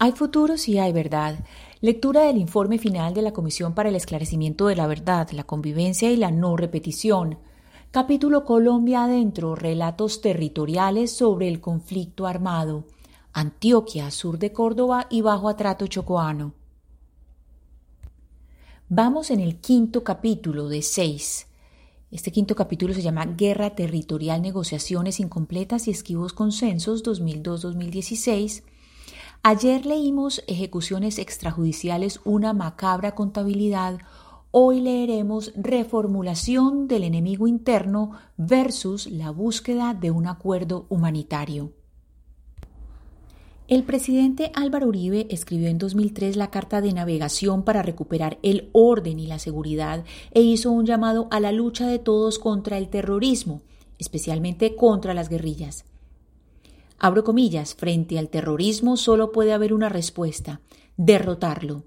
Hay futuros y hay verdad. Lectura del informe final de la Comisión para el Esclarecimiento de la Verdad, la Convivencia y la No Repetición. Capítulo Colombia Adentro, relatos territoriales sobre el conflicto armado. Antioquia, sur de Córdoba y bajo atrato chocoano. Vamos en el quinto capítulo de seis. Este quinto capítulo se llama Guerra Territorial, Negociaciones Incompletas y Esquivos Consensos 2002-2016 Ayer leímos Ejecuciones extrajudiciales, una macabra contabilidad. Hoy leeremos Reformulación del enemigo interno versus la búsqueda de un acuerdo humanitario. El presidente Álvaro Uribe escribió en 2003 la Carta de Navegación para recuperar el orden y la seguridad e hizo un llamado a la lucha de todos contra el terrorismo, especialmente contra las guerrillas. Abro comillas, frente al terrorismo solo puede haber una respuesta, derrotarlo.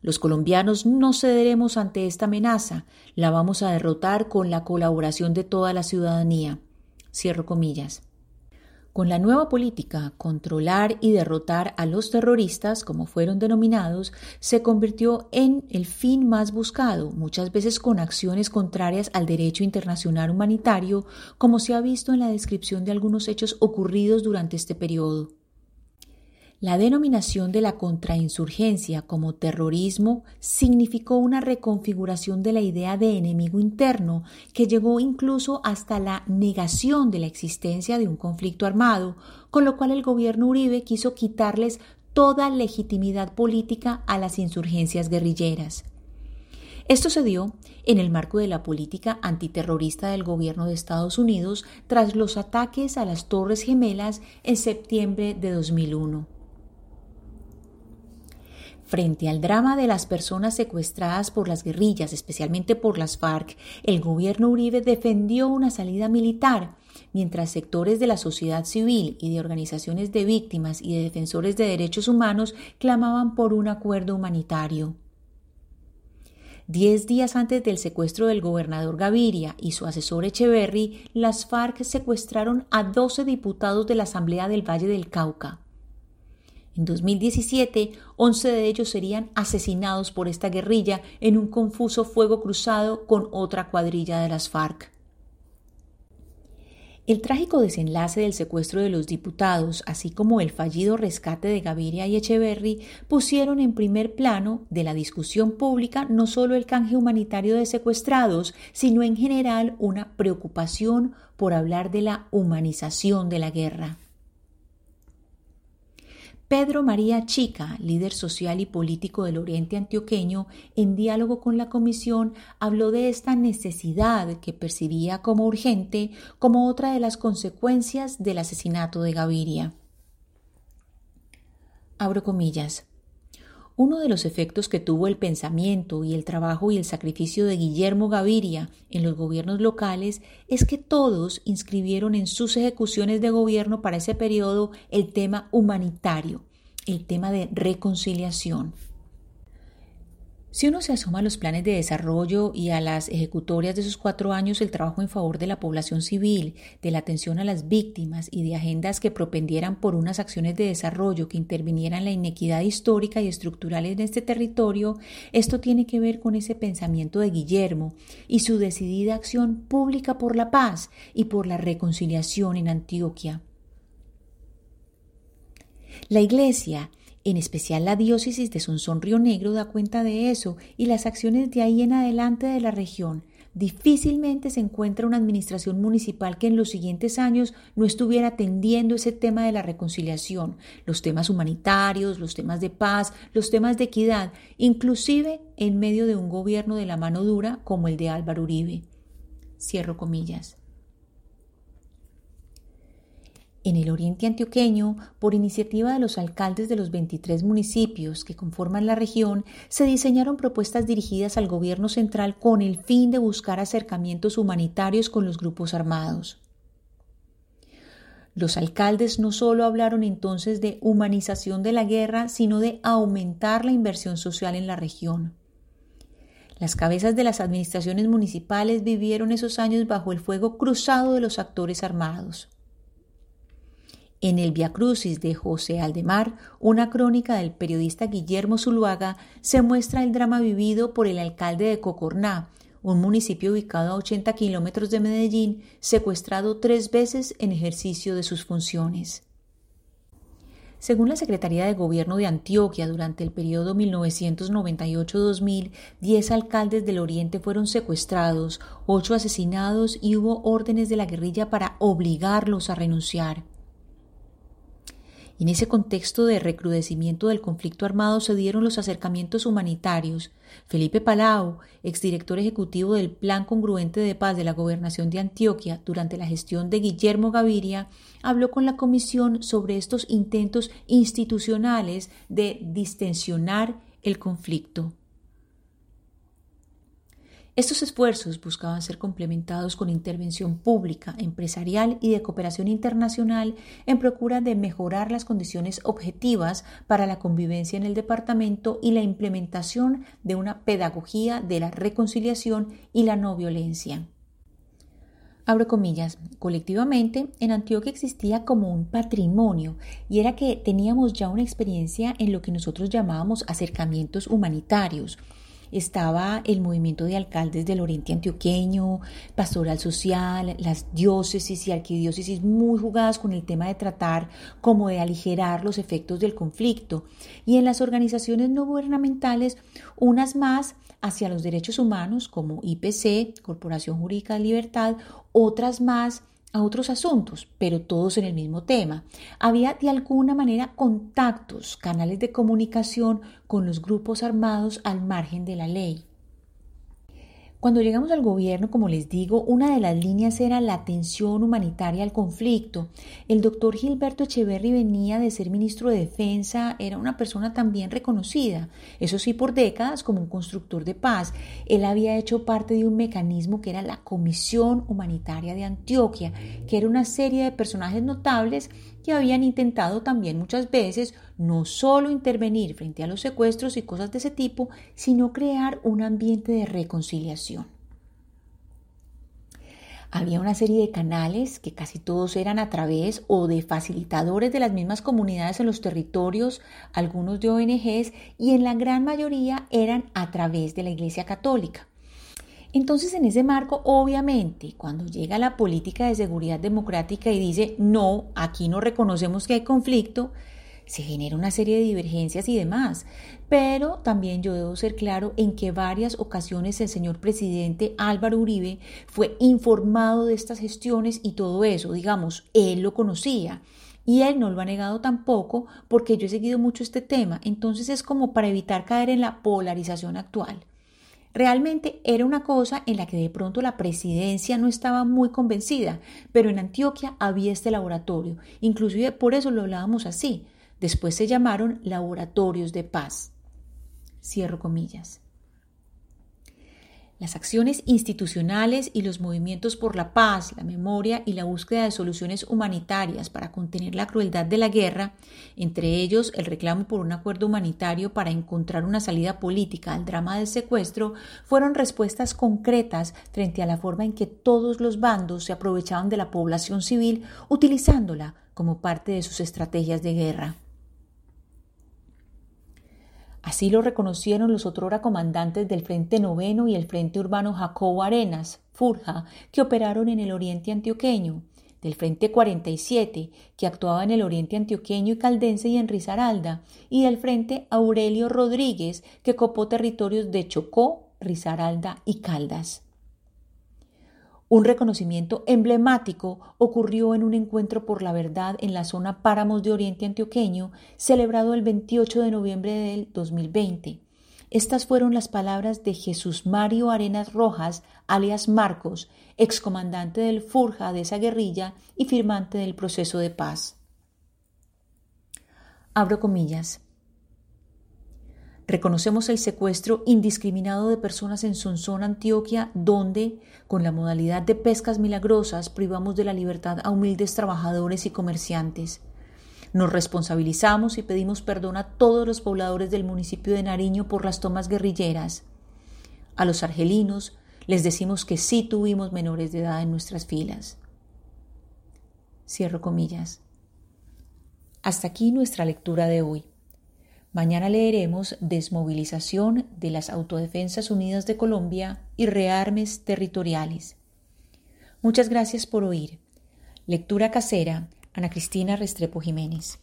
Los colombianos no cederemos ante esta amenaza, la vamos a derrotar con la colaboración de toda la ciudadanía. Cierro comillas. Con la nueva política, controlar y derrotar a los terroristas, como fueron denominados, se convirtió en el fin más buscado, muchas veces con acciones contrarias al derecho internacional humanitario, como se ha visto en la descripción de algunos hechos ocurridos durante este periodo. La denominación de la contrainsurgencia como terrorismo significó una reconfiguración de la idea de enemigo interno que llegó incluso hasta la negación de la existencia de un conflicto armado, con lo cual el gobierno Uribe quiso quitarles toda legitimidad política a las insurgencias guerrilleras. Esto se dio en el marco de la política antiterrorista del gobierno de Estados Unidos tras los ataques a las Torres Gemelas en septiembre de 2001. Frente al drama de las personas secuestradas por las guerrillas, especialmente por las FARC, el gobierno Uribe defendió una salida militar, mientras sectores de la sociedad civil y de organizaciones de víctimas y de defensores de derechos humanos clamaban por un acuerdo humanitario. Diez días antes del secuestro del gobernador Gaviria y su asesor Echeverry, las FARC secuestraron a 12 diputados de la Asamblea del Valle del Cauca. En 2017, 11 de ellos serían asesinados por esta guerrilla en un confuso fuego cruzado con otra cuadrilla de las FARC. El trágico desenlace del secuestro de los diputados, así como el fallido rescate de Gaviria y Echeverry, pusieron en primer plano de la discusión pública no solo el canje humanitario de secuestrados, sino en general una preocupación por hablar de la humanización de la guerra. Pedro María Chica, líder social y político del Oriente Antioqueño, en diálogo con la Comisión, habló de esta necesidad que percibía como urgente como otra de las consecuencias del asesinato de Gaviria. Abro comillas. Uno de los efectos que tuvo el pensamiento y el trabajo y el sacrificio de Guillermo Gaviria en los gobiernos locales es que todos inscribieron en sus ejecuciones de gobierno para ese periodo el tema humanitario, el tema de reconciliación. Si uno se asoma a los planes de desarrollo y a las ejecutorias de esos cuatro años, el trabajo en favor de la población civil, de la atención a las víctimas y de agendas que propendieran por unas acciones de desarrollo que intervinieran la inequidad histórica y estructural en este territorio, esto tiene que ver con ese pensamiento de Guillermo y su decidida acción pública por la paz y por la reconciliación en Antioquia. La Iglesia en especial la diócesis de Sonsón Río Negro da cuenta de eso y las acciones de ahí en adelante de la región. Difícilmente se encuentra una administración municipal que en los siguientes años no estuviera atendiendo ese tema de la reconciliación, los temas humanitarios, los temas de paz, los temas de equidad, inclusive en medio de un gobierno de la mano dura como el de Álvaro Uribe. Cierro comillas. En el oriente antioqueño, por iniciativa de los alcaldes de los 23 municipios que conforman la región, se diseñaron propuestas dirigidas al gobierno central con el fin de buscar acercamientos humanitarios con los grupos armados. Los alcaldes no solo hablaron entonces de humanización de la guerra, sino de aumentar la inversión social en la región. Las cabezas de las administraciones municipales vivieron esos años bajo el fuego cruzado de los actores armados. En el Via Crucis de José Aldemar, una crónica del periodista Guillermo Zuluaga, se muestra el drama vivido por el alcalde de Cocorná, un municipio ubicado a 80 kilómetros de Medellín, secuestrado tres veces en ejercicio de sus funciones. Según la Secretaría de Gobierno de Antioquia, durante el periodo 1998-2000, 10 alcaldes del Oriente fueron secuestrados, 8 asesinados y hubo órdenes de la guerrilla para obligarlos a renunciar. En ese contexto de recrudecimiento del conflicto armado se dieron los acercamientos humanitarios. Felipe Palau, exdirector ejecutivo del Plan Congruente de Paz de la Gobernación de Antioquia durante la gestión de Guillermo Gaviria, habló con la comisión sobre estos intentos institucionales de distensionar el conflicto. Estos esfuerzos buscaban ser complementados con intervención pública, empresarial y de cooperación internacional en procura de mejorar las condiciones objetivas para la convivencia en el departamento y la implementación de una pedagogía de la reconciliación y la no violencia. Abro comillas, colectivamente en Antioquia existía como un patrimonio y era que teníamos ya una experiencia en lo que nosotros llamábamos acercamientos humanitarios, estaba el movimiento de alcaldes del Oriente Antioqueño, pastoral social, las diócesis y arquidiócesis muy jugadas con el tema de tratar como de aligerar los efectos del conflicto. Y en las organizaciones no gubernamentales, unas más hacia los derechos humanos como IPC, Corporación Jurídica de Libertad, otras más a otros asuntos, pero todos en el mismo tema. Había de alguna manera contactos, canales de comunicación con los grupos armados al margen de la ley. Cuando llegamos al gobierno, como les digo, una de las líneas era la atención humanitaria al conflicto. El doctor Gilberto Echeverry venía de ser ministro de Defensa, era una persona también reconocida, eso sí, por décadas como un constructor de paz. Él había hecho parte de un mecanismo que era la Comisión Humanitaria de Antioquia, que era una serie de personajes notables que habían intentado también muchas veces no solo intervenir frente a los secuestros y cosas de ese tipo, sino crear un ambiente de reconciliación. Había una serie de canales que casi todos eran a través o de facilitadores de las mismas comunidades en los territorios, algunos de ONGs y en la gran mayoría eran a través de la Iglesia Católica. Entonces, en ese marco, obviamente, cuando llega la política de seguridad democrática y dice, no, aquí no reconocemos que hay conflicto, se genera una serie de divergencias y demás. Pero también yo debo ser claro en que varias ocasiones el señor presidente Álvaro Uribe fue informado de estas gestiones y todo eso, digamos, él lo conocía. Y él no lo ha negado tampoco porque yo he seguido mucho este tema. Entonces es como para evitar caer en la polarización actual. Realmente era una cosa en la que de pronto la presidencia no estaba muy convencida, pero en Antioquia había este laboratorio, inclusive por eso lo hablábamos así. Después se llamaron laboratorios de paz. Cierro comillas. Las acciones institucionales y los movimientos por la paz, la memoria y la búsqueda de soluciones humanitarias para contener la crueldad de la guerra, entre ellos el reclamo por un acuerdo humanitario para encontrar una salida política al drama del secuestro, fueron respuestas concretas frente a la forma en que todos los bandos se aprovechaban de la población civil utilizándola como parte de sus estrategias de guerra. Así lo reconocieron los otrora comandantes del Frente Noveno y el Frente Urbano Jacobo Arenas, Furja, que operaron en el oriente antioqueño, del Frente 47, que actuaba en el oriente antioqueño y caldense y en Risaralda, y del Frente Aurelio Rodríguez, que copó territorios de Chocó, Risaralda y Caldas. Un reconocimiento emblemático ocurrió en un encuentro por la verdad en la zona Páramos de Oriente Antioqueño, celebrado el 28 de noviembre del 2020. Estas fueron las palabras de Jesús Mario Arenas Rojas, alias Marcos, excomandante del Furja de esa guerrilla y firmante del proceso de paz. Abro comillas. Reconocemos el secuestro indiscriminado de personas en Sonsón, Antioquia, donde, con la modalidad de pescas milagrosas, privamos de la libertad a humildes trabajadores y comerciantes. Nos responsabilizamos y pedimos perdón a todos los pobladores del municipio de Nariño por las tomas guerrilleras. A los argelinos les decimos que sí tuvimos menores de edad en nuestras filas. Cierro comillas. Hasta aquí nuestra lectura de hoy. Mañana leeremos Desmovilización de las Autodefensas Unidas de Colombia y Rearmes Territoriales. Muchas gracias por oír. Lectura casera, Ana Cristina Restrepo Jiménez.